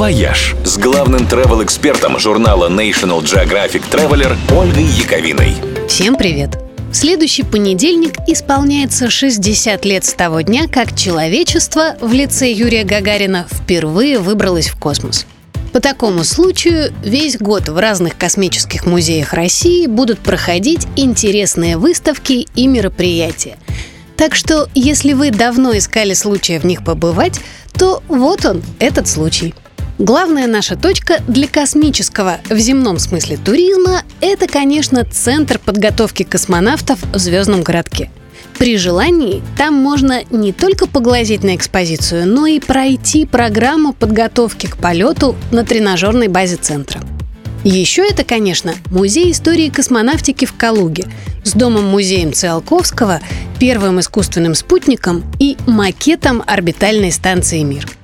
«Вояж» с главным travel-экспертом журнала National Geographic Traveler Ольгой Яковиной. Всем привет! В следующий понедельник исполняется 60 лет с того дня, как человечество в лице Юрия Гагарина впервые выбралось в космос. По такому случаю весь год в разных космических музеях России будут проходить интересные выставки и мероприятия. Так что, если вы давно искали случая в них побывать, то вот он, этот случай. Главная наша точка для космического, в земном смысле туризма, это, конечно, центр подготовки космонавтов в звездном городке. При желании там можно не только поглазеть на экспозицию, но и пройти программу подготовки к полету на тренажерной базе центра. Еще это, конечно, музей истории космонавтики в Калуге с домом-музеем Циолковского, первым искусственным спутником и макетом орбитальной станции «Мир».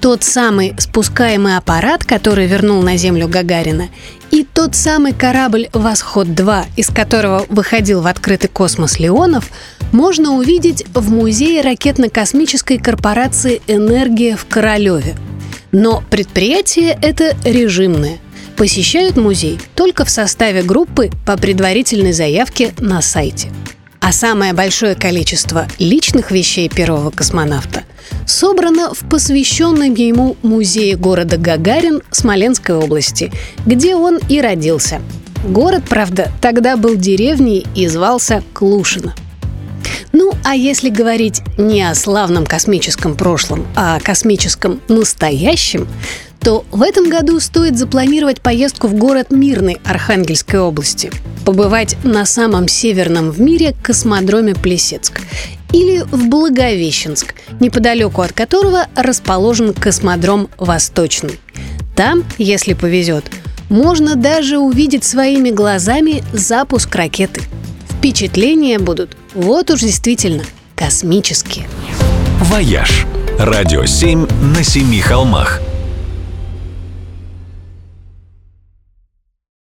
Тот самый спускаемый аппарат, который вернул на Землю Гагарина, и тот самый корабль «Восход-2», из которого выходил в открытый космос Леонов, можно увидеть в музее ракетно-космической корпорации «Энергия» в Королеве. Но предприятие это режимное. Посещают музей только в составе группы по предварительной заявке на сайте. А самое большое количество личных вещей первого космонавта собрано в посвященном ему музее города Гагарин Смоленской области, где он и родился. Город, правда, тогда был деревней и звался Клушино. Ну, а если говорить не о славном космическом прошлом, а о космическом настоящем, то в этом году стоит запланировать поездку в город Мирный Архангельской области, побывать на самом северном в мире космодроме Плесецк или в Благовещенск, неподалеку от которого расположен космодром Восточный. Там, если повезет, можно даже увидеть своими глазами запуск ракеты. Впечатления будут вот уж действительно космические. «Вояж» – радио 7 на семи холмах –